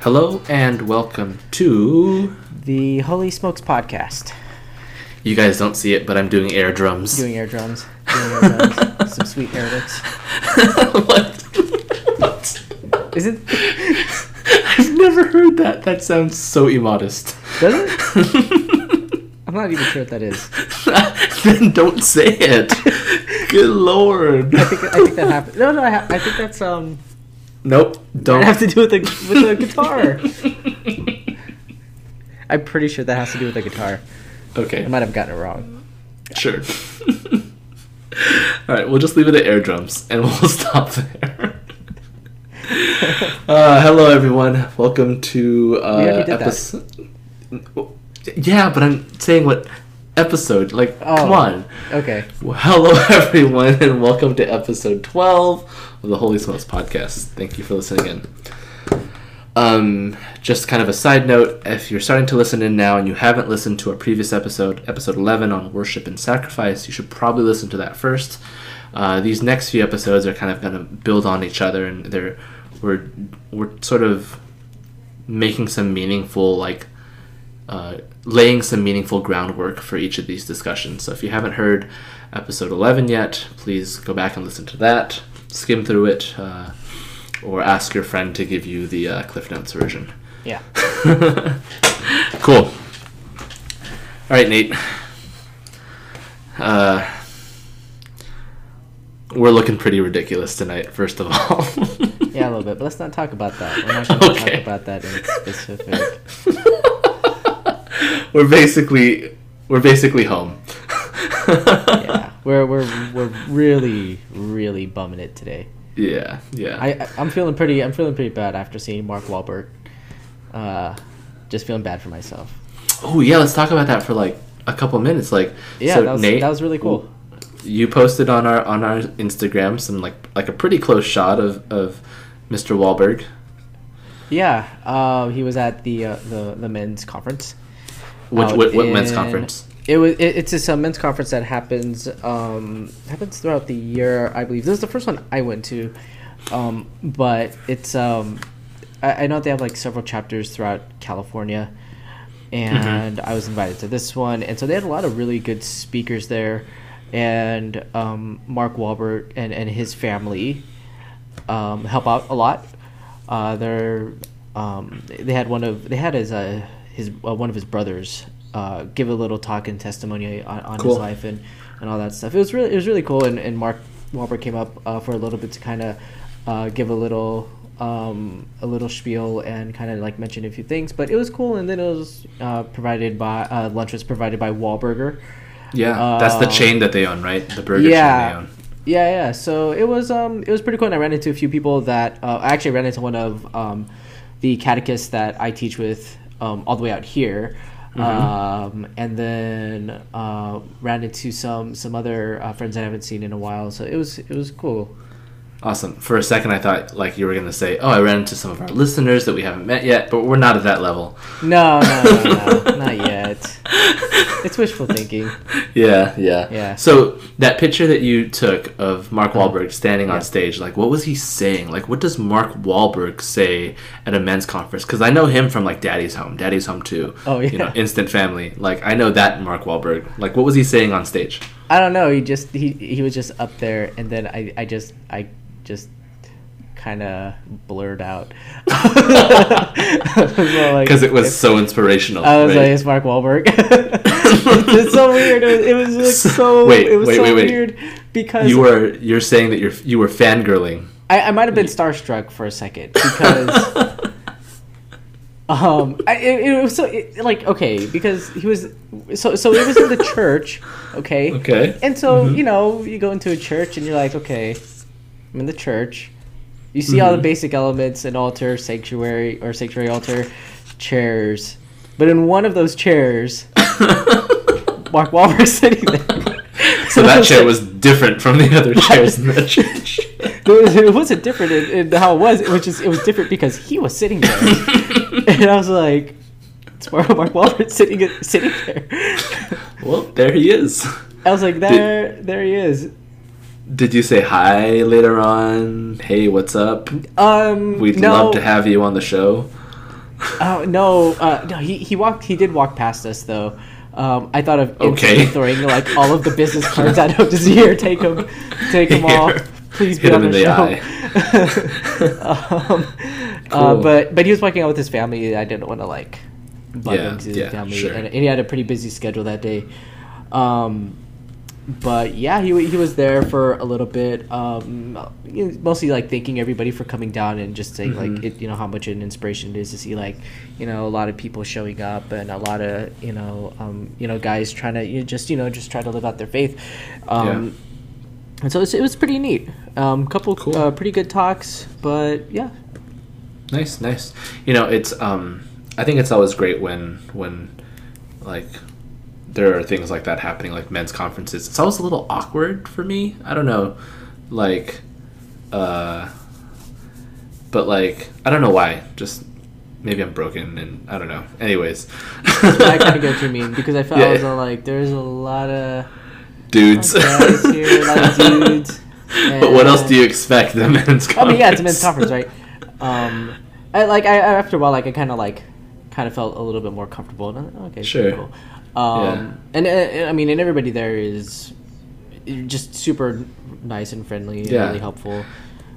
Hello and welcome to. The Holy Smokes podcast. You guys don't see it, but I'm doing air drums. Doing air drums. Doing air drums. Some sweet air licks. what? what? Is it? I've never heard that. That sounds so immodest. Does it? I'm not even sure what that is. then don't say it. Good lord. I think I think that happened. No, no, I, ha- I think that's um. Nope. Don't Don't have to do with the with the guitar. I'm pretty sure that has to do with the guitar. Okay. I might have gotten it wrong. Sure. All right, we'll just leave it at air drums, and we'll stop there. uh, hello, everyone. Welcome to uh, We already did that. episode. Yeah, but I'm saying what episode? Like, Oh. come on. Okay. Well, hello, everyone, and welcome to episode 12 of the Holy Smokes podcast. Thank you for listening in. Um, just kind of a side note if you're starting to listen in now and you haven't listened to our previous episode, episode 11 on worship and sacrifice, you should probably listen to that first. Uh, these next few episodes are kind of going to build on each other, and they're we're we're sort of making some meaningful like uh, laying some meaningful groundwork for each of these discussions. So if you haven't heard episode 11 yet, please go back and listen to that, skim through it, uh, or ask your friend to give you the uh, Cliff Notes version. Yeah. cool. All right, Nate. Uh, we're looking pretty ridiculous tonight, first of all. Yeah, a little bit, but let's not talk about that. We're not going to Okay. talk about that in specific. We're basically we're basically home. Yeah, we're we're we're really really bumming it today. Yeah, yeah. I I'm feeling pretty I'm feeling pretty bad after seeing Mark Wahlberg. Uh, just feeling bad for myself. oh yeah, let's talk about that for like a couple minutes. Like, Yeah, so that was Nate, that was really cool. You posted on our on our Instagram some like like a pretty close shot of of Mr. Wahlberg. Yeah, uh, he was at the uh, the the men's conference. Which what, what men's conference? It was it, it's just a men's conference that happens um, happens throughout the year. I believe this is the first one I went to, um, but it's um, I, I know they have like several chapters throughout California, and I was invited to this one, and so they had a lot of really good speakers there, and um, Mark Wahlberg and and his family um, help out a lot. Uh, they're um, they had one of they had as uh, his uh, one of his brothers uh, give a little talk and testimony on, on Cool. his life and, and all that stuff. It was really it was really cool. And, and Mark Wahlberg came up uh, for a little bit to kind of uh, give a little um, a little spiel and kind of like mention a few things. But it was cool. And then it was uh, provided by uh, lunch was provided by Wahlburger. Yeah, that's the chain that they own, right? The burger chain yeah. they own. Yeah, yeah. So it was um it was pretty cool. And I ran into a few people that uh, I actually ran into one of um, the catechists that I teach with um, all the way out here. Um, and then uh, ran into some some other uh, friends I haven't seen in a while. So it was it was cool. Awesome. For a second, I thought like you were gonna say, "Oh, I ran into some of our listeners that we haven't met yet," but we're not at that level. No, no, no, no not yet. It's wishful thinking. Yeah, yeah, Yeah. So that picture that you took of Mark Wahlberg standing on stage, like, what was he saying? Like, what does Mark Wahlberg say at a men's conference? Because I know him from like Daddy's Home, Daddy's Home Two. Oh, yeah. You know. Instant Family. Like, I know that Mark Wahlberg. Like, what was he saying on stage? I don't know. He just he he was just up there, and then I I just I just kind of blurred out Because because it was so inspirational. I was right? like, it's Mark Wahlberg. it's so weird. It was, it was like so. Wait, it was wait, so wait, wait. weird because you were you're saying that you're you were fangirling. I, I might have been starstruck for a second because um I, it, it was so it, like okay because he was so so it was in the church okay Okay. and so you know you go into a church and you're like okay I'm in the church you see all the mm-hmm. basic elements an altar sanctuary or sanctuary altar chairs but in one of those chairs Mark Wahlberg's sitting there So that chair like- was different from the other chairs in the church. it was- it wasn't different in, in how it was. It was just it was different because he was sitting there, and I was like, "It's Mark, Mark Wahlberg sitting sitting there." well, there he is. I was like, "There, there he is." Did you say hi later on? Hey, what's up? Um, We'd no, love to have you on the show. Oh no, uh, no, he he walked. He did walk past us though. Um, I thought of Okay. throwing like all of the business cards at him. Just here, take them, take them all. Please be Hit on him the, in the show. um, uh, but but he was walking out with his family. I didn't want to like butt Yeah, into his yeah, family, sure. and, and he had a pretty busy schedule that day. Um, but yeah, he, he was there for a little bit. Um, mostly like thanking everybody for coming down and just saying Mm-hmm. like it, you know how much an inspiration it is to see like you know a lot of people showing up and a lot of you know um, you know guys trying to you know, just you know just try to live out their faith. Um, And so it's, it was pretty neat. Um, couple Cool. uh, pretty good talks, but yeah, Nice, nice. You know, it's um I think it's always great when when like there are things like that happening like men's conferences. It's always a little awkward for me. I don't know. Like uh but like I don't know why. Just maybe I'm broken and I don't know. Anyways. I kind of get what you mean because I felt I was all like there's a lot of dudes. guys here, a lot of dudes. but what else do you expect the men's conference? I mean, yeah, it's a men's conference, right? Um, I like I after a while, like I kind of like kind of felt a little bit more comfortable. And, I'm like, okay, Sure. cool. Um, and uh, I mean, and everybody there is just super nice and friendly, and Yeah. really helpful.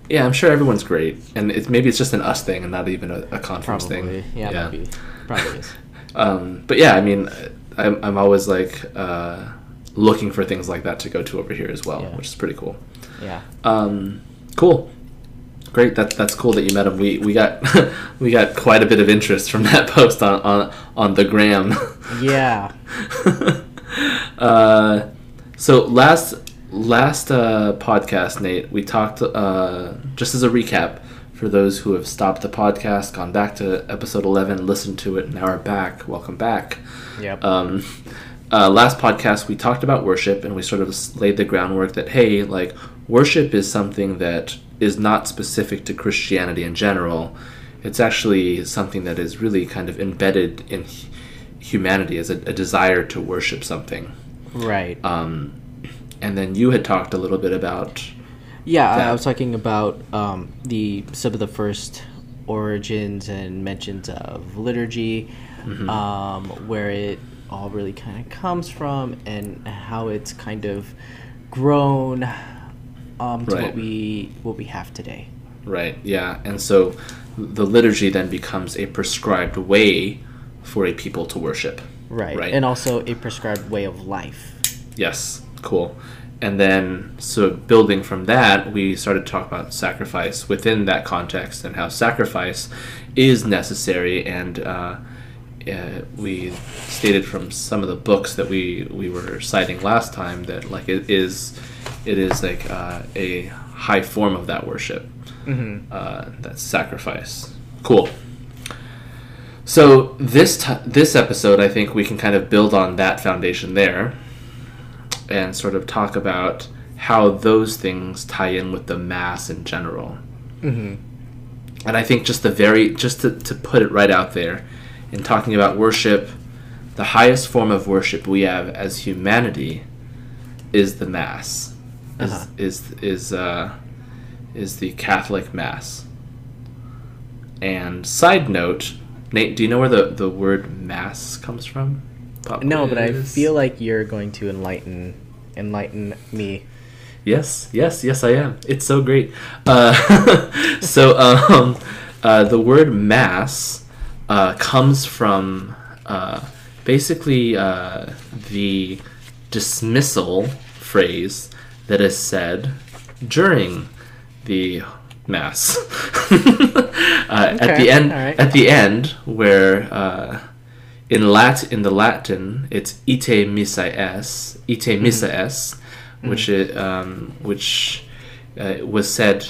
Yeah, I'm sure everyone's great, and it's maybe it's just an us thing and not even a, a conference Probably, thing. yeah, maybe, probably is. Um, but yeah, I mean, I'm, I'm always like uh, looking for things like that to go to over here as well, Yeah. which is pretty cool. Yeah, Um, cool, great. That that's cool that you met him. We we got we got quite a bit of interest from that post on on on the gram. yeah. uh, so last last uh, podcast, Nate, we talked uh, just as a recap for those who have stopped the podcast, gone back to episode eleven, listened to it, and now are back. Welcome back. Yep. Um, uh, last podcast, we talked about worship, and we sort of laid the groundwork that hey, like worship is something that is not specific to Christianity in general. It's actually something that is really kind of embedded in humanity as a, a desire to worship something. right. Um, and then you had talked a little bit about Yeah, I- that. I was talking about um, the some of the first origins and mentions of liturgy, Mm-hmm. um, where it all really kind of comes from, and how it's kind of grown um, to what we what we have today. right, yeah, and so the liturgy then becomes a prescribed way for a people to worship. Right. Right. and also a prescribed way of life. Yes, cool. And then, so building from that, we started to talk about sacrifice within that context and how sacrifice is necessary. And uh, uh, we stated from some of the books that we, we were citing last time that like it is it is like uh, a high form of that worship. Mm-hmm. Uh, that's sacrifice. Cool. So this t- this episode, I think we can kind of build on that foundation there, and sort of talk about how those things tie in with the mass in general. Mm-hmm. And I think just the very just to, to put it right out there, in talking about worship, the highest form of worship we have as humanity is the mass. Is Uh-huh. is is uh, is the Catholic mass. And side note, Nate, do you know where the, the word mass comes from? Pop No, but I feel like you're going to enlighten enlighten me. Yes, yes, yes, I am. It's so great. Uh, so, um, uh, the word mass uh, comes from uh, basically uh, the dismissal phrase that is said during the mass. uh, At the end, alright. at the end, where uh, in Lat in the Latin it's ite missa es, ite missa es, which it, um, which uh, was said.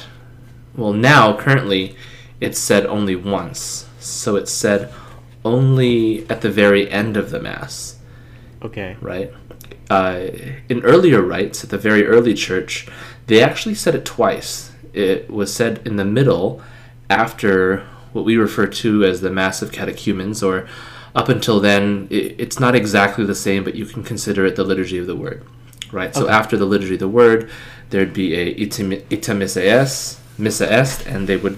Well, now currently, it's said only once. So it's said only at the very end of the mass, Okay. right? Uh, in earlier rites, at the very early church, they actually said it twice. It was said in the middle, after what we refer to as the Mass of Catechumens, or up until then, it, it's not exactly the same, but you can consider it the Liturgy of the Word, right? So after the Liturgy of the Word, there'd be a ita, ita missa est, missa est, and they would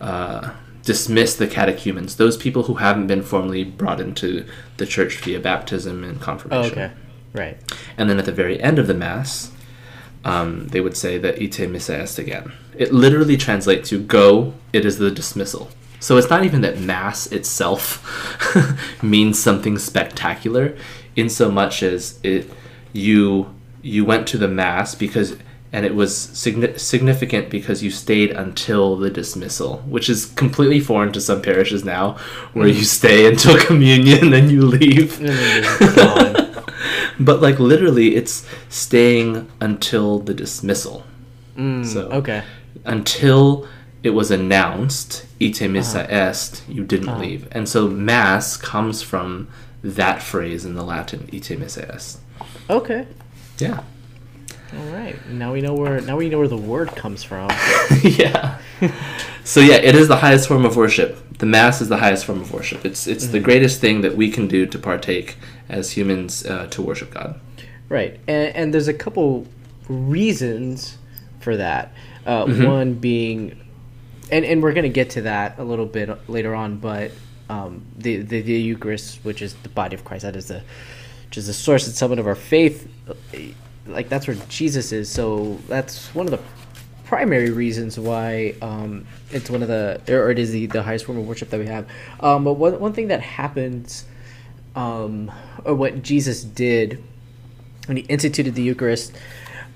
uh, dismiss the catechumens, those people who haven't been formally brought into the church via baptism and Oh, confirmation. okay. Right. And then at the very end of the Mass, um, they would say that ite missa est again. It literally translates to go, it is the dismissal. So it's not even that Mass itself means something spectacular, in so much as it you you went to the Mass because and it was signi- significant because you stayed until the dismissal, which is completely foreign to some parishes now, where mm. you stay until communion and you leave. And then it's gone. But like literally, it's staying until the dismissal. Mm, So okay. until it was announced, ite missa uh-huh. est, you didn't uh-huh. leave. And so mass comes from that phrase in the Latin, ite missa est. Okay. Yeah. All right. Now we know where now we know where the word comes from. yeah. So yeah, it is the highest form of worship. The mass is the highest form of worship. It's it's the greatest thing that we can do to partake as humans uh, to worship God. Right, and, and there's a couple reasons for that. Uh, Mm-hmm. One being, and, and we're gonna get to that a little bit later on, but um, the, the the Eucharist, which is the body of Christ, that is the which is the source and summit of our faith. Like that's where Jesus is. So that's one of the primary reasons why um, it's one of the or it is the, the highest form of worship that we have. Um, but one one thing that happens, um, or what Jesus did when he instituted the Eucharist,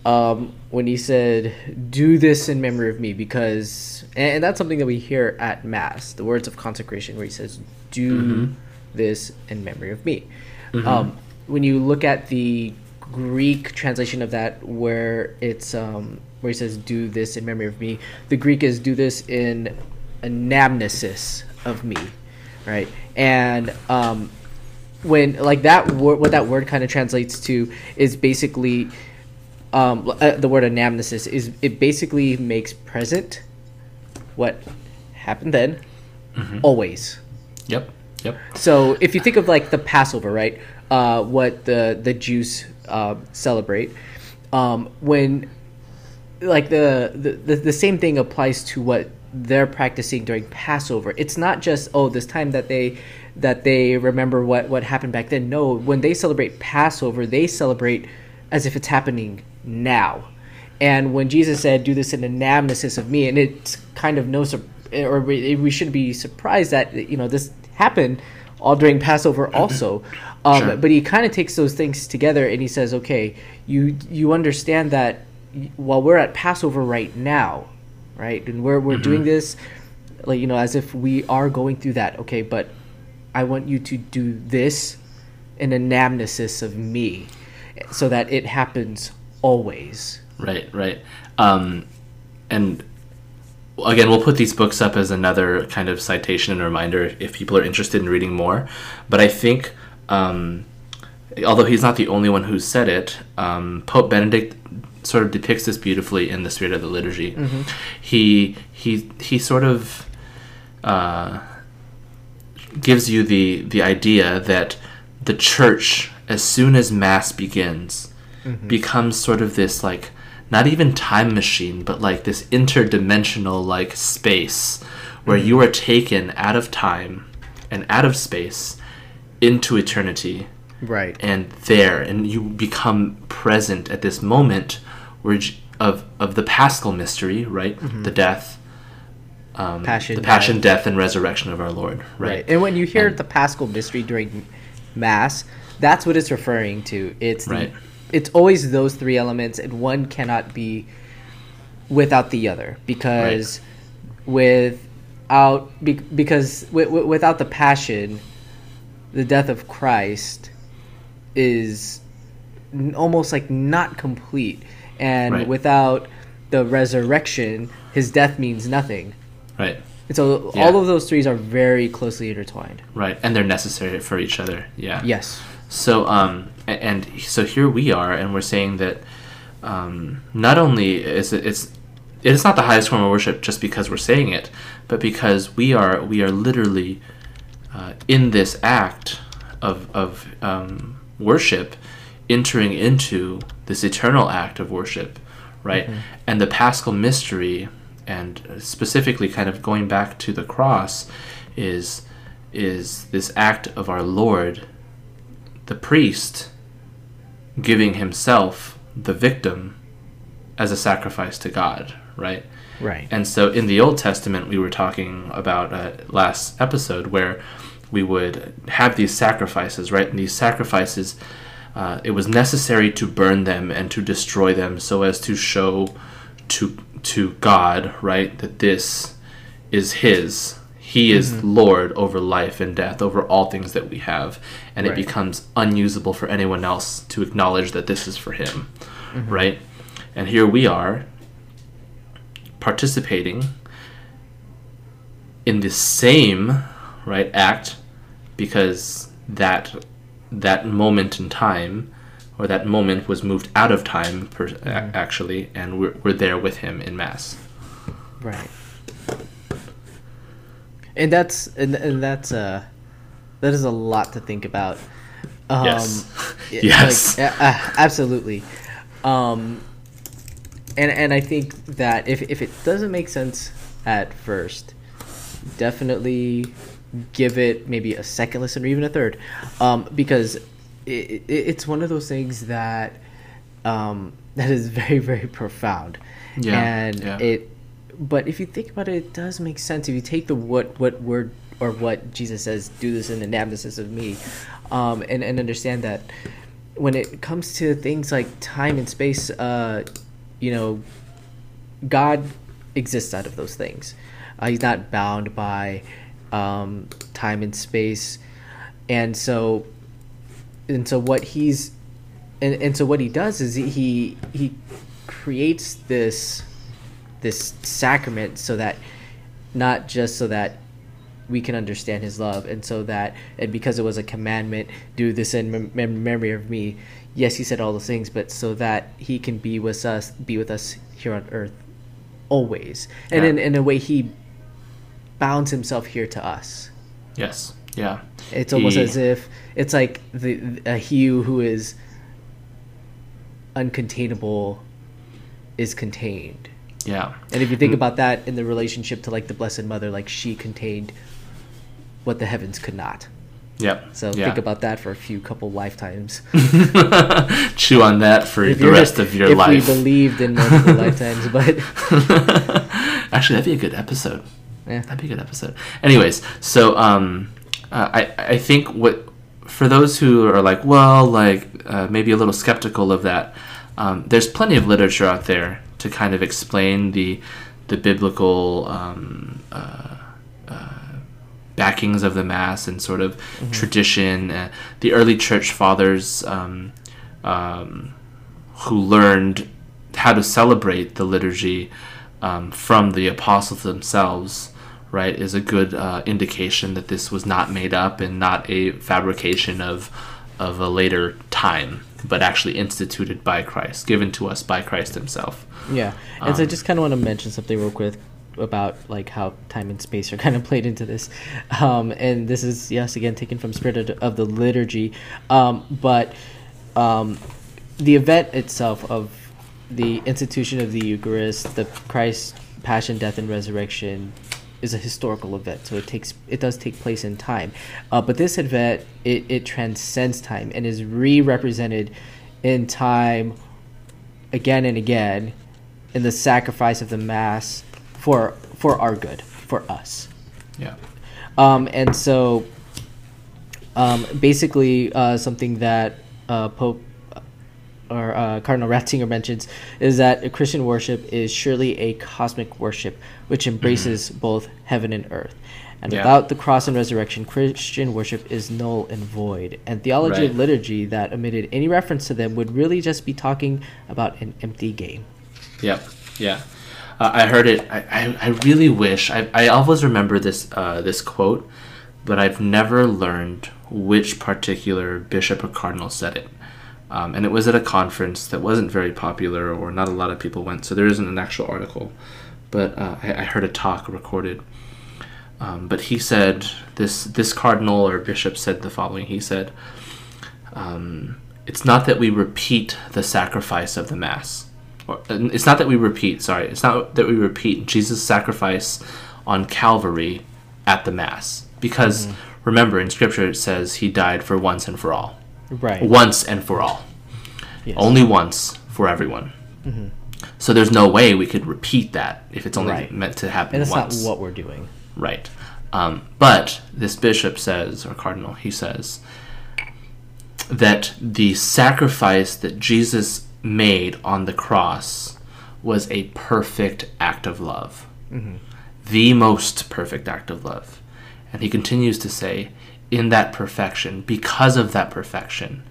um, when he said, "Do this in memory of me," because and, and that's something that we hear at Mass, the words of consecration, where he says, "Do this in memory of me." Um, when you look at the Greek translation of that, where it's um, where he says, "Do this in memory of me," the Greek is "Do this in anamnesis of me," right? And um, when like that word what that word kind of translates to is basically um, uh, the word anamnesis is it basically makes present what happened then always Yep. Yep. so if you think of like the passover right uh, what the the jews uh, celebrate um, when like the, the the same thing applies to what they're practicing during Passover. It's not just oh this time that they that they remember what what happened back then. No, when they celebrate Passover, they celebrate as if it's happening now. And when Jesus said, "Do this in anamnesis of me," and it's kind of no or we, we should be surprised that you know this happened all during Passover also. Um, Sure. But he kind of takes those things together and he says, "Okay, you you understand that while we're at Passover right now, right, and we're we're doing this, like you know, as if we are going through that. Okay, but I want you to do this in anamnesis of me, so that it happens always." Right, right. Um, and again, we'll put these books up as another kind of citation and reminder if people are interested in reading more. But I think, um, although he's not the only one who said it, um, Pope Benedict sort of depicts this beautifully in the Spirit of the Liturgy. He he he sort of uh, gives you the the idea that the church, as soon as Mass begins, becomes sort of this like not even time machine, but like this interdimensional like space where you are taken out of time and out of space into eternity Right. and there and you become present at this moment where of of the paschal mystery right the death um, Passion, the passion death. death and resurrection of our lord right, Right. And when you hear And- the Paschal mystery during Mass, that's what it's referring to. It's the, Right. it's always those three elements, and one cannot be without the other because without be, because w- w- without the passion, the death of Christ is almost like not complete, and Right. without the resurrection, his death means nothing. right And so Yeah. all of those threes are very closely intertwined. right and they're necessary for each other yeah Yes. So, um, and so here we are, and we're saying that um, not only is it, it's it's not the highest form of worship just because we're saying it, but because we are we are literally uh, in this act of of um, worship, entering into this eternal act of worship, right? And the Paschal mystery and specifically kind of going back to the cross is is this act of our Lord, the priest, giving himself, the victim, as a sacrifice to God, right? Right. And so in the Old Testament, we were talking about uh, last episode where we would have these sacrifices, right? And these sacrifices, uh, it was necessary to burn them and to destroy them so as to show to to God, right, that this is His. He is mm-hmm. Lord over life and death, over all things that we have, and Right. it becomes unusable for anyone else to acknowledge that this is for Him, mm-hmm. right? And here we are participating mm-hmm. in the same right act because that that moment in time or that moment was moved out of time per, a- actually and we're, we're there with him in mass Right. And that's and, and that's uh that is a lot to think about. Um, Yes. Yes. like, uh, absolutely. Um, and and I think that if if it doesn't make sense at first, definitely give it maybe a second listen or even a third, um, because it, it, it's one of those things that um, that is very very profound. Yeah, And yeah. it, but if you think about it, it does make sense. If you take the what what word or what Jesus says, do this in the anamnesis of me, um, and and understand that when it comes to things like time and space, uh, you know, God exists out of those things. Uh, he's not bound by um, time and space, and so and so what he's and, and so what he does is he he, creates this this sacrament so that not just so that we can understand his love and so that and because it was a commandment do this in mem- memory of me. Yes he said all those things but so that he can be with us be with us here on earth always. And Yeah. in, in a way he bounds himself here to us. Yes. Yeah. It's almost He- as if it's like the a he who is uncontainable is contained. Yeah. And if you think mm. about that in the relationship to like the blessed mother like she contained what the heavens could not. Yep. So yeah. think about that for a few couple lifetimes. Chew on that for If the rest of your if life. we believed in multiple lifetimes but actually that'd be a good episode yeah That'd be a good episode. Anyways, so um, uh, I I think what for those who are like, well, like uh, maybe a little skeptical of that, um, there's plenty of literature out there to kind of explain the the biblical um, uh, uh, backings of the mass and sort of tradition. Uh, the early church fathers um, um, who learned how to celebrate the liturgy um, from the apostles themselves, right, is a good uh, indication that this was not made up and not a fabrication of of a later time, but actually instituted by Christ, given to us by Christ Himself. Yeah, and so I Um, just kind of want to mention something real quick about like how time and space are kind of played into this, um, and this is yes again taken from Spirit of, of the Liturgy, um, but um, the event itself of the institution of the Eucharist, the Christ Passion, Death, and Resurrection is a historical event so it takes it does take place in time uh, but this event it, it transcends time and is re-represented in time again and again in the sacrifice of the mass for for our good for us Yeah. um, and so um, basically uh, something that uh, pope or uh, cardinal ratzinger mentions is that christian worship is surely a cosmic worship which embraces both heaven and earth and Yeah. without the cross and resurrection christian worship is null and void and theology of liturgy that omitted any reference to them would really just be talking about an empty game Yep. Yeah. Uh, I heard it. I, I, I really wish. I, I always remember this uh, this quote, but I've never learned which particular bishop or cardinal said it. Um, and it was at a conference that wasn't very popular, or not a lot of people went. So there isn't an actual article, but uh, I, I heard a talk recorded. Um, but he said this this cardinal or bishop said the following. He said, um, "It's not that we repeat the sacrifice of the mass." or, it's not that we repeat, sorry, it's not that we repeat Jesus' sacrifice on Calvary at the Mass. Because remember, in Scripture it says he died for once and for all. Right. Once and for all. Yes. Only once for everyone. So there's no way we could repeat that if it's only Right. meant to happen and that's once. not what we're doing. Right. Um, but this bishop says, or cardinal, he says, that the sacrifice that Jesus made on the cross was a perfect act of love. The most perfect act of love. And he continues to say, in that perfection, because of that perfection,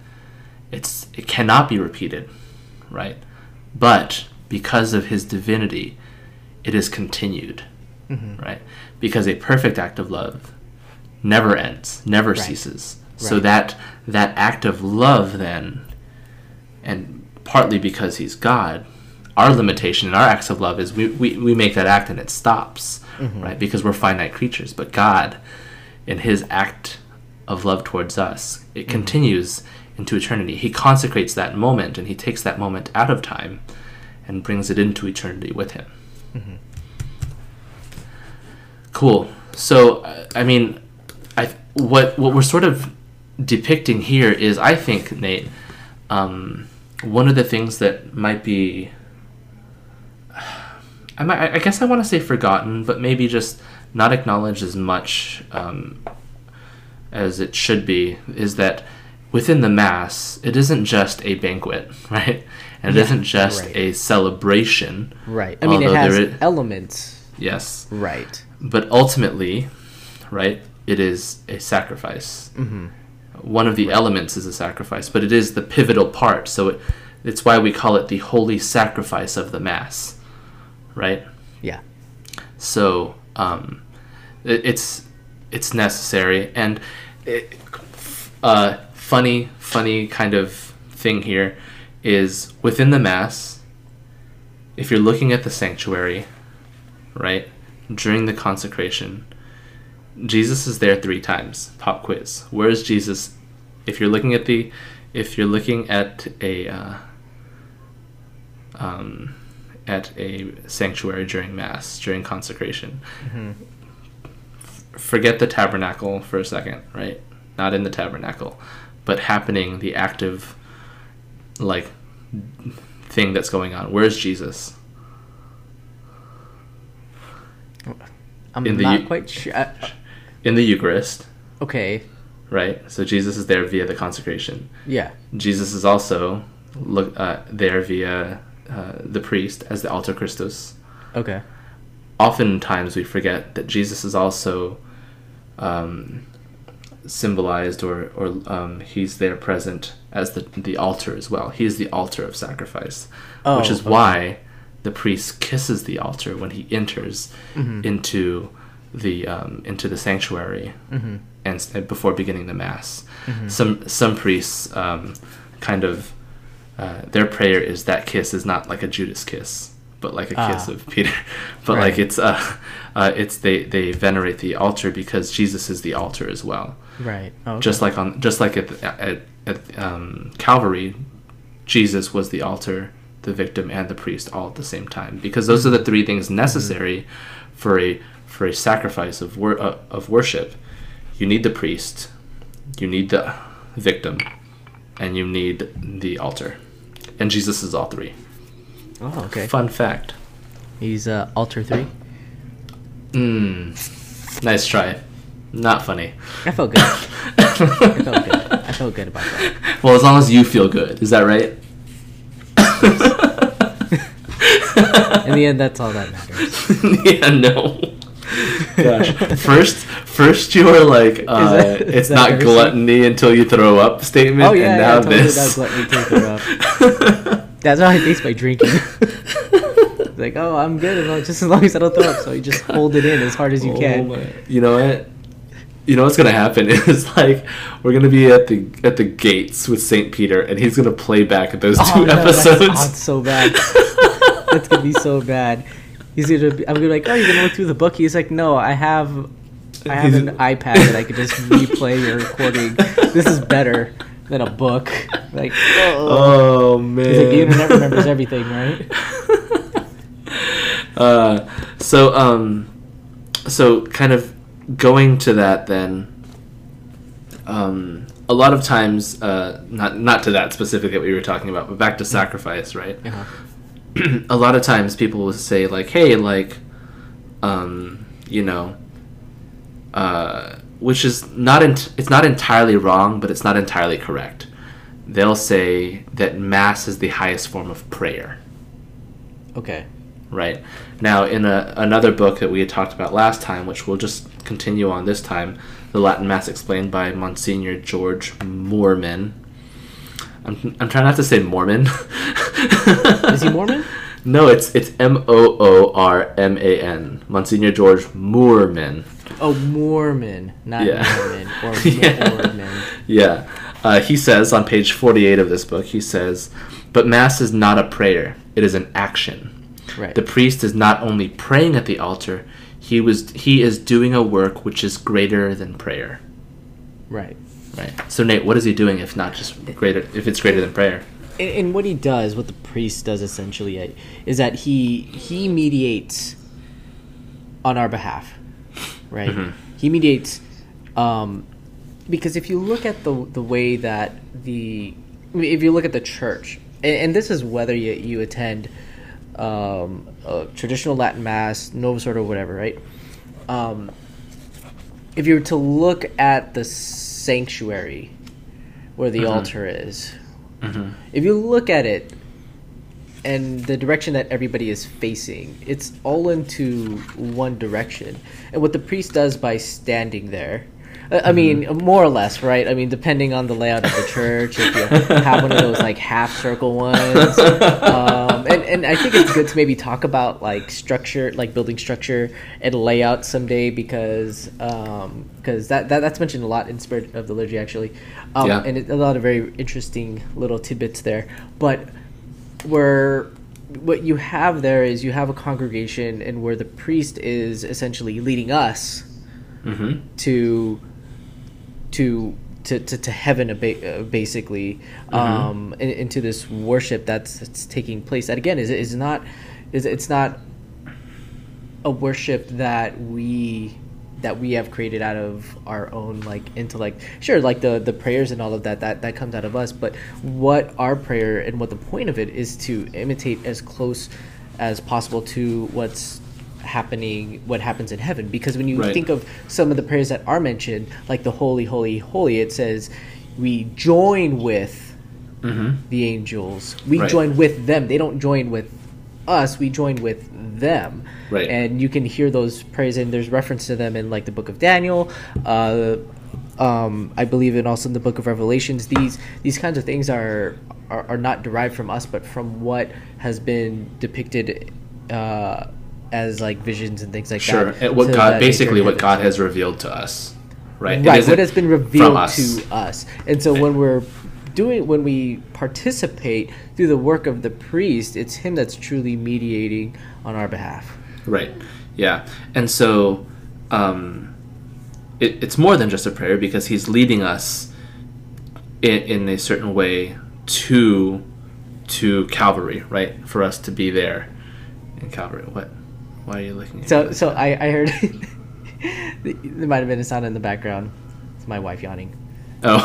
it's it cannot be repeated, right? But because of his divinity, it is continued mm-hmm. right? Because a perfect act of love never ends, never Right. ceases. So Right. that that act of love then, and partly because he's God, our limitation in our acts of love is we, we, we make that act and it stops, mm-hmm. right? Because we're finite creatures. But God, in his act of love towards us, it continues into eternity. He consecrates that moment and he takes that moment out of time and brings it into eternity with him. Cool. So, I mean, I what what we're sort of depicting here is, I think, Nate, um, one of the things that might be, I might, I guess I want to say forgotten, but maybe just not acknowledged as much um, as it should be, is that within the mass, it isn't just a banquet, right? And it Yeah, isn't just right. a celebration. Right. I mean, it has there i- elements. Yes Right. but ultimately, right, it is a sacrifice. Mm-hmm. One of the elements is a sacrifice, but it is the pivotal part. So it, it's why we call it the holy sacrifice of the Mass, right? Yeah. So um, it, it's it's necessary and it, uh, funny funny kind of thing here is within the mass. If you're looking at the sanctuary, right during the consecration, Jesus is there three times. Pop quiz. Where is Jesus? If you're looking at the, if you're looking at a, uh, um, at a sanctuary during mass during consecration, f- forget the tabernacle for a second, right? Not in the tabernacle, but happening the active, like, thing that's going on. Where's Jesus? I'm In the not U- quite sure. In the Eucharist, okay. right? So Jesus is there via the consecration. Yeah. Jesus is also look uh, there via uh, the priest as the alter Christus. Okay. Oftentimes we forget that Jesus is also um, symbolized, or or um, he's there present as the the altar as well. He is the altar of sacrifice, Oh, which is okay. why the priest kisses the altar when he enters into the um, into the sanctuary and, s- and before beginning the mass. Some some priests um, kind of uh, their prayer is that kiss is not like a Judas kiss, but like a kiss Ah. of Peter. But like it's uh, uh, it's they they venerate the altar because Jesus is the altar as well Right. Oh, just like on just like at at, at um, Calvary, Jesus was the altar, the victim, and the priest all at the same time because those are the three things necessary for a for a sacrifice of wor- uh, of worship. You need the priest, you need the victim, and you need the altar, and Jesus is all three. Oh, okay. Fun fact. He's uh, altar three. Mm, nice try. Not funny. I felt good. I felt good. I felt good about that. Well, as long as you feel good, is that right? In the end, that's all that matters. yeah, no. Gosh, first, first you were like, uh, that- is it's not gluttony until you throw up statement, Oh yeah, and yeah, now I totally this. That's let me take it up. That's how I taste by drinking. Like, oh, I'm good long, just as long as I don't throw up. So you just hold it in as hard as you Oh can. my- You know what? You know what's gonna happen is like we're gonna be at the at the gates with Saint Peter, and he's gonna play back those Oh, two no, that's- episodes. oh, so bad. That's gonna be so bad. He's gonna. Be, I'm gonna be like, oh, you're gonna look through the book. He's like, no, I have, I have an iPad that I could just replay your recording. This is better. Than a book. Like, oh, Oh man. He's like, the internet remembers everything, right? uh, so um, so kind of going to that then. Um, a lot of times, uh, not not to that specific that we were talking about, but back to sacrifice, right? Uh-huh. a lot of times people will say like, "Hey, like, um, you know, uh, which is not ent- it's not entirely wrong, but it's not entirely correct." They'll say that mass is the highest form of prayer, Okay. right? Now, in a, another book that we had talked about last time, which we'll just continue on this time, the Latin Mass explained by Monsignor George Moorman. I'm, I'm trying not to say Mormon. Is he Mormon? No, it's it's M O O R M A N. Monsignor George Moorman. Oh, Mormon, not Yeah. Mormon or Yeah. Mormon. Yeah. Uh, he says on page 48 of this book, he says, But Mass is not a prayer, it is an action. Right. The priest is not only praying at the altar, he, was, he is doing a work which is greater than prayer. right. Right. So, Nate, what is he doing if not just greater, if it's greater than prayer? And, what he does, what the priest does essentially, is that he he mediates on our behalf, right? Mhm. He mediates um, because if you look at the the way that the if you look at the church, and, and this is whether you you attend um, a traditional Latin mass, Novus Ordo, whatever, right? Um, if you were to look at the sanctuary where the Mhm. altar is, Mm-hmm. if you look at it and the direction that everybody is facing, it's all into one direction. And what the priest does by standing there, I I mean, more or less, right? I mean, depending on the layout of the church, if you have one of those like half circle ones, um, and and I think it's good to maybe talk about like structure, like building structure and layout someday because because that, that that's mentioned a lot in Spirit of the Liturgy actually, um, Yeah. and it, a lot of very interesting little tidbits there. But where what you have there is you have a congregation and where the priest is essentially leading us Mm-hmm. to to to, to, to heaven uh, basically um, into this worship that's, that's taking place that again is is not is it's not a worship that we that we have created out of our own like intellect sure like the the prayers and all of that that that comes out of us but what our prayer and what the point of it is to imitate as close as possible to what's happening what happens in heaven because when you Right. think of some of the prayers that are mentioned like the holy holy holy it says we join with Mm-hmm. the angels. We Right. join with them. They don't join with us. We join with them. Right. And you can hear those prayers, and there's reference to them in like the book of Daniel. Uh, um, I believe, and also in the book of Revelations. These these kinds of things are are, are not derived from us, but from what has been depicted. Uh, as like visions and things like Sure. that. Sure, what God, basically, what. God has revealed to us, right? Right what has been revealed us. to us and so when we're doing when we participate through the work of the priest it's him that's truly mediating on our behalf Right. Yeah. And so um, it, it's more than just a prayer because he's leading us in, in a certain way to to Calvary, right? For us to be there in Calvary. What? Why are you looking at so so i, I heard there might have been a sound in the background it's my wife yawning Oh.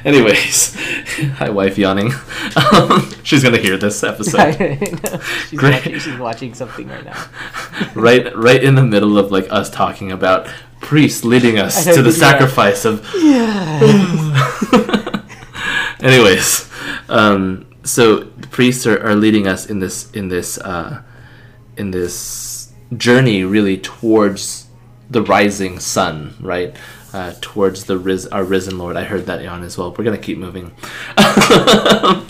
Anyways, hi, wife yawning. Um, she's gonna hear this episode. she's, Great. watching, she's watching something right now right right in the middle of like us talking about priests leading us to the sacrifice of Yeah. anyways um, so the priests are, are leading us in this in this uh, in this journey really towards the rising sun right uh, towards the ris- our risen lord i heard that yawn as well we're gonna keep moving uh,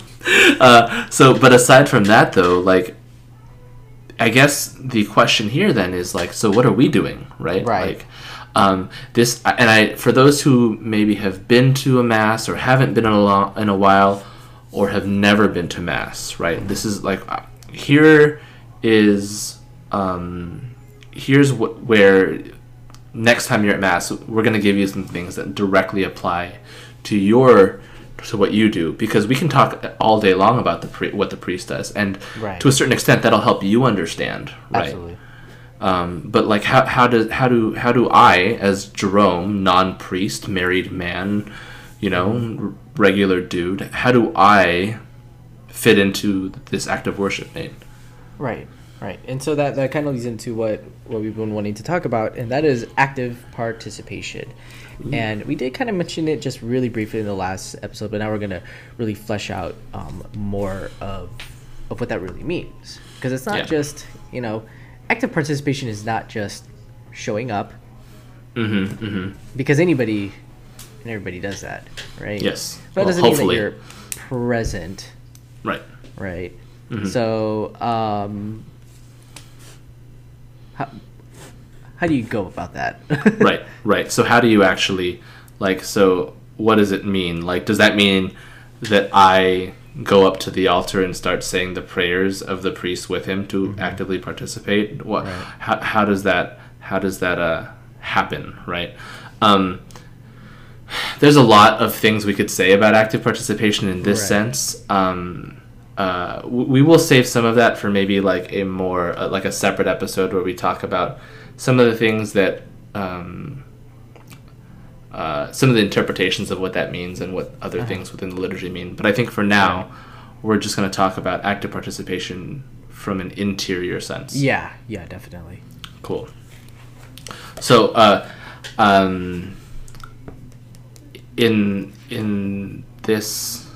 so but aside from that though like I guess the question here then is like, so what are we doing, right? Right. Like, um, this, and I, for those who maybe have been to a mass or haven't been in a long, in a while, or have never been to mass, right? This is like, uh, here is, um, here's what where next time you're at mass, we're going to give you some things that directly apply to your to what you do because we can talk all day long about the pri- what the priest does and Right. to a certain extent that'll help you understand right Absolutely. um, but like how, how does how do how do I as Jerome non-priest married man you know r- regular dude how do I fit into this act of worship Nate Right, right. And so that, that kind of leads into what, what we've been wanting to talk about, and that is active participation. And we did kind of mention it just really briefly in the last episode, but now we're going to really flesh out um, more of, of what that really means. Because it's not Yeah. just, you know, active participation is not just showing up, mm-hmm, mm-hmm. because anybody and everybody does that, right? Yes. But that Well, doesn't hopefully. mean that you're present right right? Mhm. So, um, how, how do you go about that? right right so how do you actually like so what does it mean like does that mean that i go up to the altar and start saying the prayers of the priest with him to actively participate what Right. how, how does that how does that uh happen right um there's a lot of things we could say about active participation in this Right. sense um uh, we will save some of that for maybe like a more uh, like a separate episode where we talk about some of the things that um, uh, some of the interpretations of what that means and what other things within the liturgy mean. But I think for now, we're just going to talk about active participation from an interior sense. yeah, yeah, definitely. Cool. So, uh, um, in in this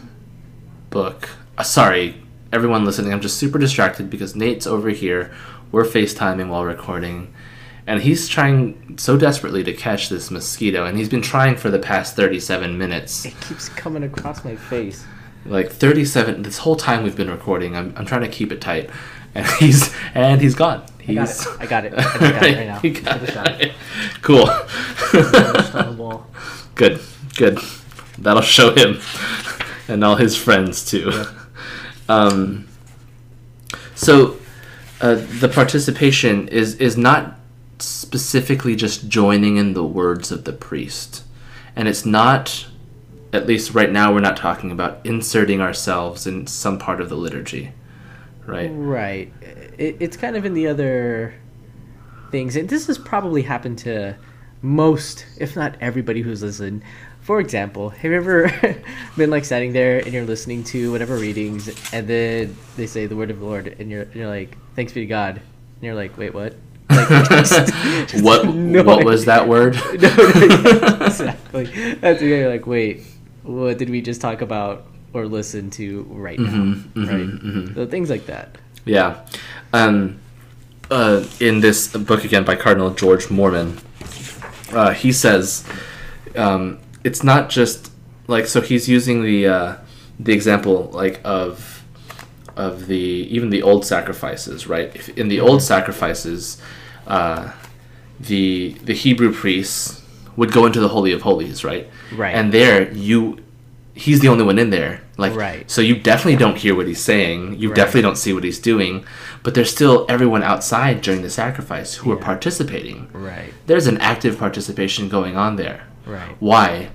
book, uh, sorry, everyone listening, I'm just super distracted because Nate's over here. We're FaceTiming while recording, and he's trying so desperately to catch this mosquito, and he's been trying for the past 37 minutes. It keeps coming across my face. Like 37. This whole time we've been recording, I'm, I'm trying to keep it tight, and he's and he's gone. I got He's it. I got it. I got it right now. He got got it. Cool. Just on the wall. good, good. That'll show him and all his friends too. Um, so uh, the participation is is not specifically just joining in the words of the priest, and it's not. At least right now, we're not talking about inserting ourselves in some part of the liturgy, right? Right. It, it's kind of in the other things, and this has probably happened to most, if not everybody who's listened. For example, have you ever been like sitting there and you're listening to whatever readings, and then they say the word of the Lord, and you're you're like, "Thanks be to God," and you're like, "Wait, what?" Like, just- just what no what was that word? no, no, exactly. That's the you're like, wait, what did we just talk about or listen to right now? Mhm, mhm, right? mhm. So things like that. Yeah. Um, uh, in this book again by Cardinal George Mormon, uh, he says um, it's not just like so he's using the uh, the example like of of the even the old sacrifices right if in the old sacrifices uh, the the Hebrew priests would go into the holy of holies right Right. and there you he's the only one in there like Right. so you definitely don't hear what he's saying you Right. definitely don't see what he's doing but there's still everyone outside during the sacrifice who are participating Right. there's an active participation going on there Right. why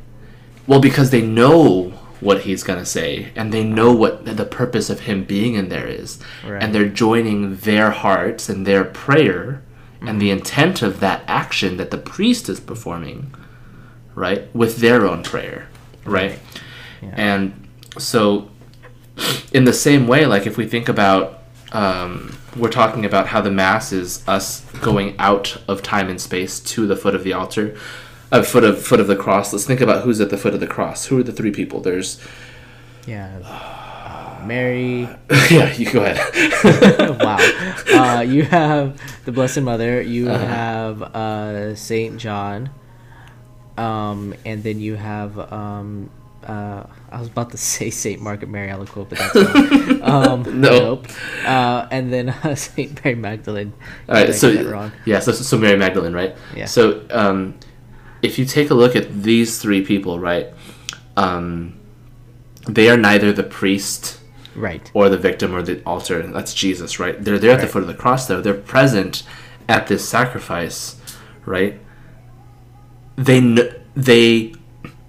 well because they know what he's going to say and they know what the purpose of him being in there is Right. and they're joining their hearts and their prayer and Mm-hmm. the intent of that action that the priest is performing right with their own prayer right, Right. Yeah. and so in the same way like if we think about um, we're talking about how the mass is us going out of time and space to the foot of the altar uh, foot of foot of the cross let's think about who's at the foot of the cross who are the three people there's Yeah. Uh, Mary. yeah you go ahead wow. Uh, you have the Blessed Mother. You Uh-huh. have uh, Saint John. Um, and then you have um, uh, I was about to say Saint Margaret Mary Alacoque, but that's not. um, No. Nope. Uh, and then uh, Saint Mary Magdalene. All right, so wrong? yeah, so so Mary Magdalene, right? Yeah. So um, if you take a look at these three people, right, um, they are neither the priest Right. or the victim or the altar. That's Jesus, right? They're there at the foot of the cross, though. They're present at this sacrifice, right? they kn- they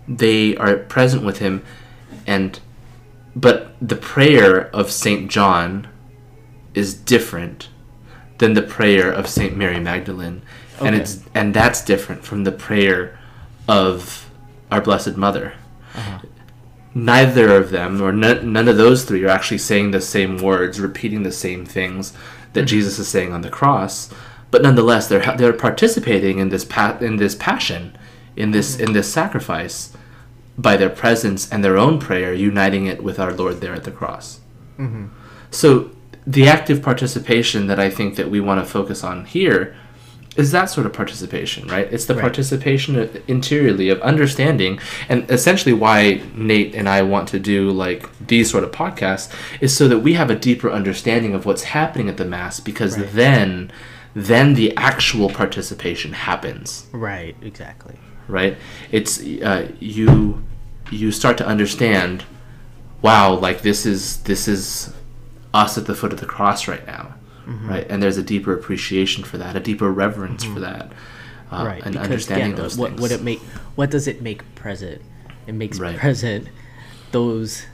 they are present with him and but the prayer of Saint John is different than the prayer of Saint Mary Magdalene. And it's and that's different from the prayer of our blessed mother. Uh-huh. Neither of them or none, none of those three are actually saying the same words repeating the same things that mm-hmm. jesus is saying on the cross. But nonetheless they're they're participating in this pa- in this passion in this mm-hmm. in this sacrifice by their presence and their own prayer uniting it with our lord there at the cross. Mm-hmm. So the active participation that i think that we want to focus on here is that sort of participation, right? It's the Right. participation interiorly of understanding, and essentially why Nate and I want to do like these sort of podcasts is so that we have a deeper understanding of what's happening at the mass, because Right. then, then the actual participation happens, Right. Exactly. right? It's uh, you, you start to understand, wow, like this is this is us at the foot of the cross right now. Mm-hmm. Right, and there's a deeper appreciation for that, a deeper reverence for that, uh, right. and because, understanding again, those what, things. What it make? What does it make present? It makes Right. present those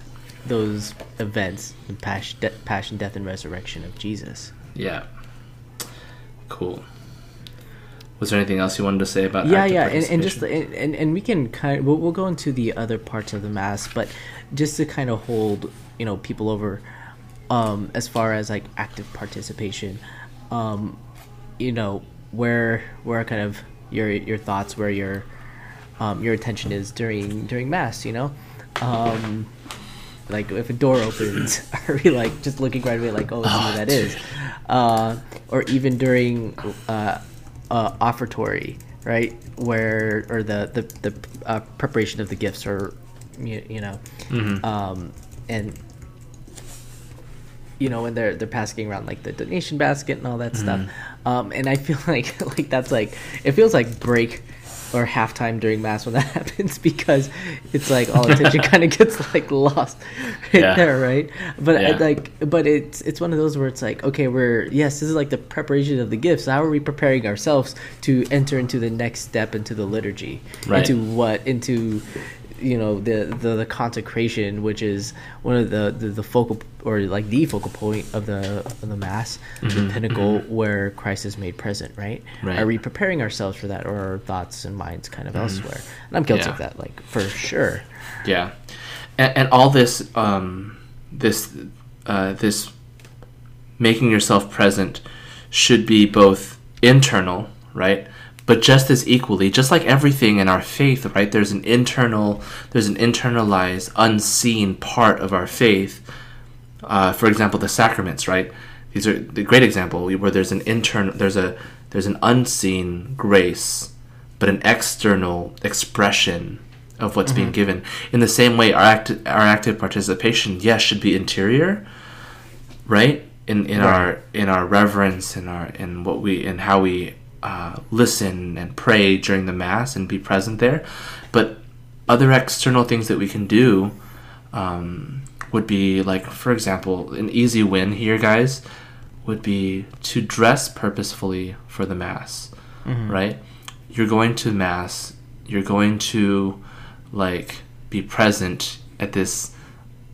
those events, the passion, de- passion, death, and resurrection of Jesus. Yeah. Cool. Was there anything else you wanted to say about? That? Yeah yeah and, and just and, and, and we can kind of we'll, we'll go into the other parts of the mass but just to kind of hold you know people over um as far as like active participation um you know where where kind of your your thoughts where your um your attention is during during mass you know? Um like if a door opens are we like just looking right away like oh let's see Oh, that is? Uh or even during uh uh offertory right? Where or the the, the uh, preparation of the gifts or you, you know? Um and you know when they're they're passing around like the donation basket and all that stuff um and i feel like like that's like it feels like break or halftime during mass when that happens because it's like all attention kind of gets like lost right Yeah. there right but Yeah. like but it's it's one of those where it's like okay we're yes this is like the preparation of the gifts how are we preparing ourselves to enter into the next step into the liturgy Right. into what into you know the, the the consecration which is one of the the, the focal or like the focal point of the of the mass the pinnacle where christ is made present right? Right. are we preparing ourselves for that or our thoughts and minds kind of elsewhere and i'm guilty Yeah. of that like for sure Yeah, and, and all this, um, this, uh, this, making yourself present should be both internal, right? But just as equally, just like everything in our faith, right? There's an internal, there's an internalized, unseen part of our faith. Uh, for example, the sacraments, right? These are the great example where there's an internal, there's a, there's an unseen grace, but an external expression of what's being given. In the same way, our act, our active participation, yes, should be interior, right? In in our in our reverence in our in what we in how we uh, listen and pray during the mass and be present there, but other external things that we can do um, would be like, for example, an easy win here, guys, would be to dress purposefully for the mass, right? You're going to mass. You're going to like be present at this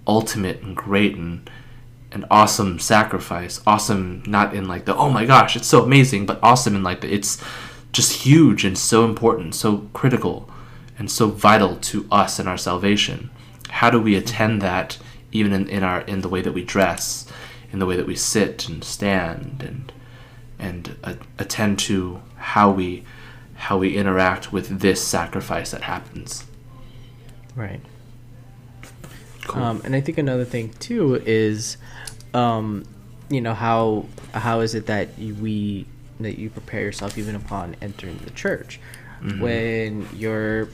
ultimate and great and an awesome sacrifice. Awesome, not in like the oh my gosh, it's so amazing, but awesome in like the it's just huge and so important, so critical, and so vital to us and our salvation. How do we attend that even in, in our in the way that we dress, in the way that we sit and stand and and uh, attend to how we how we interact with this sacrifice that happens. right Cool. Um, and I think another thing too is, um, you know how how is it that you, we that you prepare yourself even upon entering the church when you're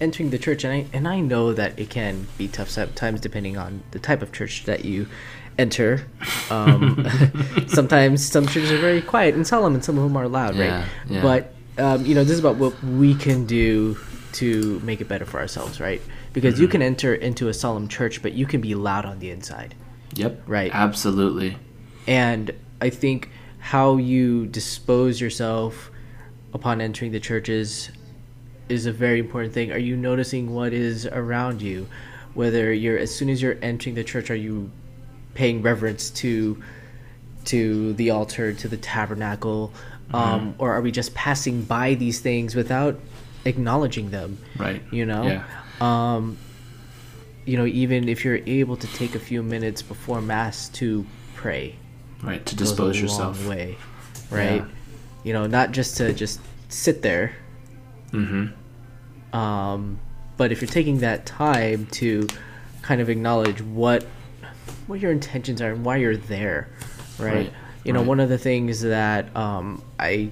entering the church and I and I know that it can be tough sometimes depending on the type of church that you enter. Um, sometimes some churches are very quiet and solemn, and some of them are loud, Yeah, right? yeah. But um, you know, this is about what we can do to make it better for ourselves, right? Because Mm-hmm. you can enter into a solemn church, but you can be loud on the inside. Yep. Right. Absolutely. And I think how you dispose yourself upon entering the churches is a very important thing. Are you noticing what is around you? Whether you're as soon as you're entering the church, are you paying reverence to to the altar, to the tabernacle, um, or are we just passing by these things without acknowledging them? Right. You know. Yeah. Um, you know, even if you're able to take a few minutes before mass to pray, Right. To dispose yourself. way, right? Yeah. You know, not just to just sit there, Mm-hmm. um, but if you're taking that time to kind of acknowledge what what your intentions are and why you're there, right? Right, You know, right. one of the things that um, I,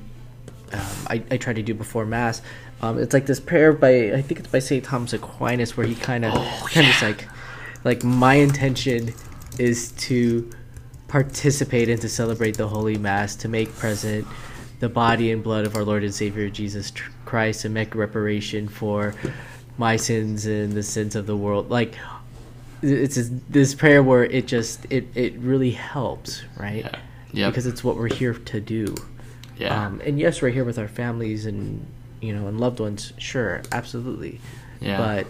um, I I try to do before mass, um, it's like this prayer by I think it's by Saint Thomas Aquinas where he kind of Oh, kind of like like my intention is to participate and to celebrate the holy mass to make present the body and blood of our lord and savior jesus christ and make reparation for my sins and the sins of the world like it's this- this prayer where it just it it really helps right Yeah. Yep. because it's what we're here to do Yeah. um, and yes we're here with our families and you know and loved ones sure absolutely Yeah. but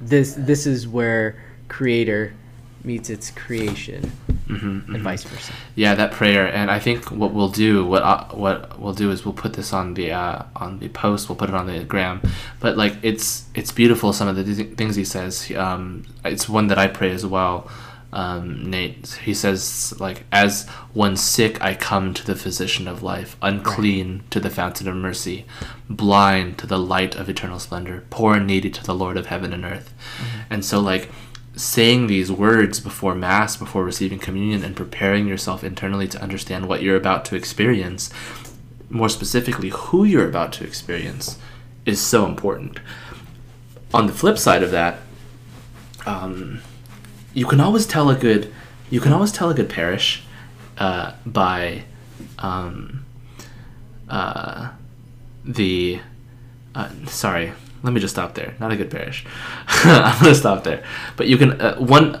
this this is where creator meets its creation mm-hmm, and vice versa Yeah, that prayer, and I think what we'll do, what uh, what we'll do is we'll put this on the uh, on the post. We'll put it on the gram, but like it's it's beautiful. Some of the th- things he says. Um, it's one that I pray as well. Um, Nate, he says like, as one sick, I come to the physician of life, unclean to the fountain of mercy, blind to the light of eternal splendor, poor and needy to the Lord of heaven and earth. And so like saying these words before mass before receiving communion and preparing yourself internally to understand what you're about to experience more specifically who you're about to experience is so important. On the flip side of that um, you can always tell a good you can always tell a good parish uh, by um, uh, the uh, sorry let me just stop there. Not a good parish. I'm gonna stop there. But you can uh, one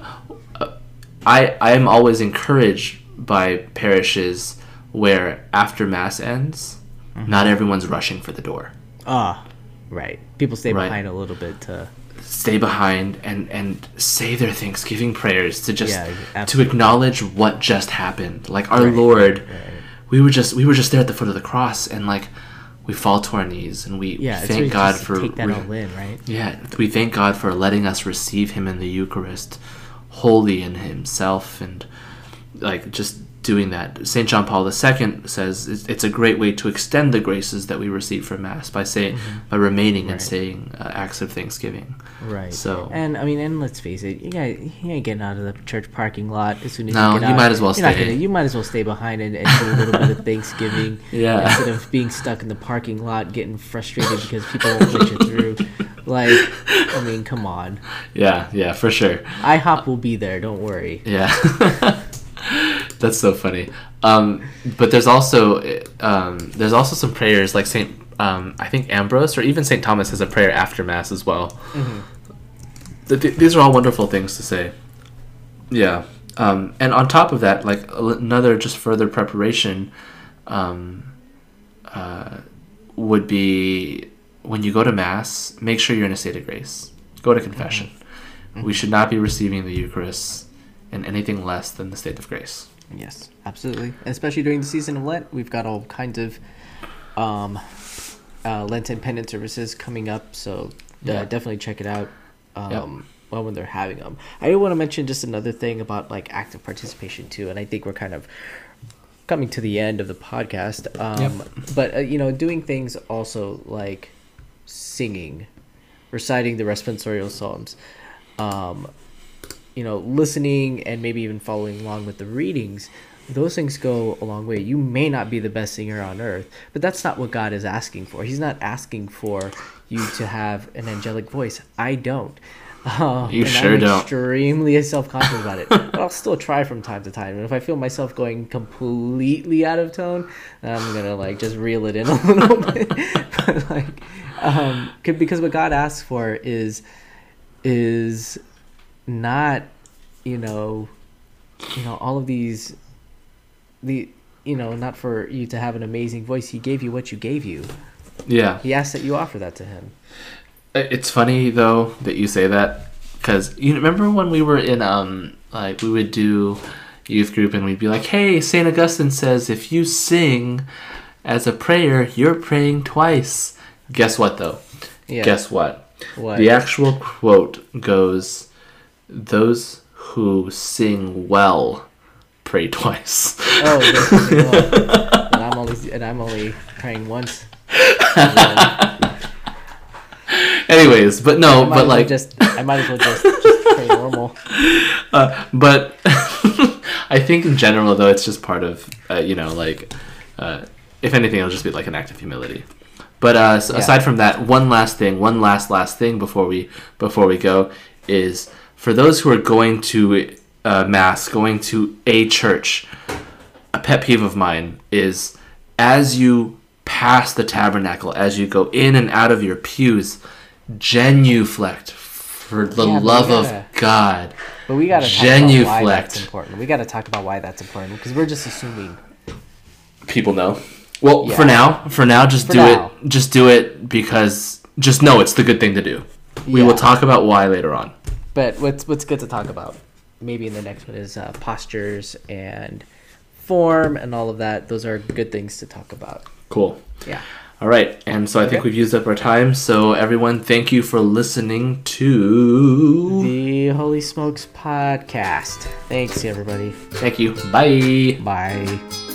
uh, i i am always encouraged by parishes where after mass ends not everyone's rushing for the door. Ah right. People stay Right. behind a little bit to stay behind and and say their thanksgiving prayers to just Yeah, to acknowledge what just happened. Like our Right, lord right. we were just we were just there at the foot of the cross and like we fall to our knees and we yeah thank really god for take that re- all in right? Yeah we thank god for letting us receive him in the eucharist holy in himself and like just doing that. St john paul ii says it's, it's a great way to extend the graces that we receive from mass by saying by remaining and Mm-hmm. Saying uh, acts of thanksgiving. Right. So- and i mean and let's face it you got you ain't getting out of the church parking lot as soon as No, you get you out. might as well You're stay. gonna- you might as well stay behind and, and do a little bit of thanksgiving Yeah. instead of being stuck in the parking lot getting frustrated because people won't let you through. Like i mean come on. Yeah yeah for sure. Ihop will be there don't worry. Yeah, that's so funny. Um, but there's also um, there's also some prayers like Saint um, I think Ambrose or even Saint Thomas has a prayer after mass as well. Th- th- these are all wonderful things to say. Yeah, um, and on top of that, like another just further preparation um, uh, would be when you go to mass, make sure you're in a state of grace. Go to confession. We should not be receiving the Eucharist in anything less than the state of grace. Yes, absolutely. Especially during the season of Lent, we've got all kinds of um, uh, Lenten penance services coming up, so uh, Yeah. definitely check it out. Um, Yep. Well, when they're having them, I do want to mention just another thing about like active participation too, and I think we're kind of coming to the end of the podcast. Um, Yep. But uh, you know, doing things also like singing, reciting the responsorial psalms, um, you know, listening and maybe even following along with the readings, those things go a long way. You may not be the best singer on earth, but that's not what God is asking for. He's not asking for you to have an angelic voice. I don't. Uh, You sure I'm don't. Extremely self-conscious about it, but I'll still try from time to time. And if I feel myself going completely out of tone, I'm gonna like just reel it in a little bit. but like, um, because what God asks for is is not you know you know all of these the you know not for you to have an amazing voice he gave you what you gave you Yeah. He asked that you offer that to him. It's funny though that you say that because you remember when we were in um like we would do youth group and we'd be like, "Hey, Saint Augustine says if you sing as a prayer, you're praying twice." Guess what though? Yeah. Guess what? What? The actual quote goes, "Those who sing well pray twice." Oh, well. and I'm only and I'm only praying once. Anyways, but no, but like just I might as well just, just pray normal. Uh, but I think in general, though, it's just part of uh, you know, like uh, if anything, it'll just be like an act of humility. But uh, s- Yeah. aside from that, one last thing, one last last thing before we before we go is for those who are going to uh, mass, going to a church. A pet peeve of mine is as you pass the tabernacle, as you go in and out of your pews, genuflect for the Yeah, love gotta- of God. But we gotta talk about why Genuflect. that's important. We gotta talk about why that's important because we're just assuming. people know. Well, Yeah. for now, for now, just For do now. it. Just do it because just know it's the good thing to do. We will talk about why later on. But what's what's good to talk about? Maybe in the next one is uh, postures and form and all of that. Those are good things to talk about. Cool. Yeah. All right, and so I think we've used up our time. So everyone, thank you for listening to. The Holy Smokes podcast. Thanks, everybody. Thank you. Bye. Bye.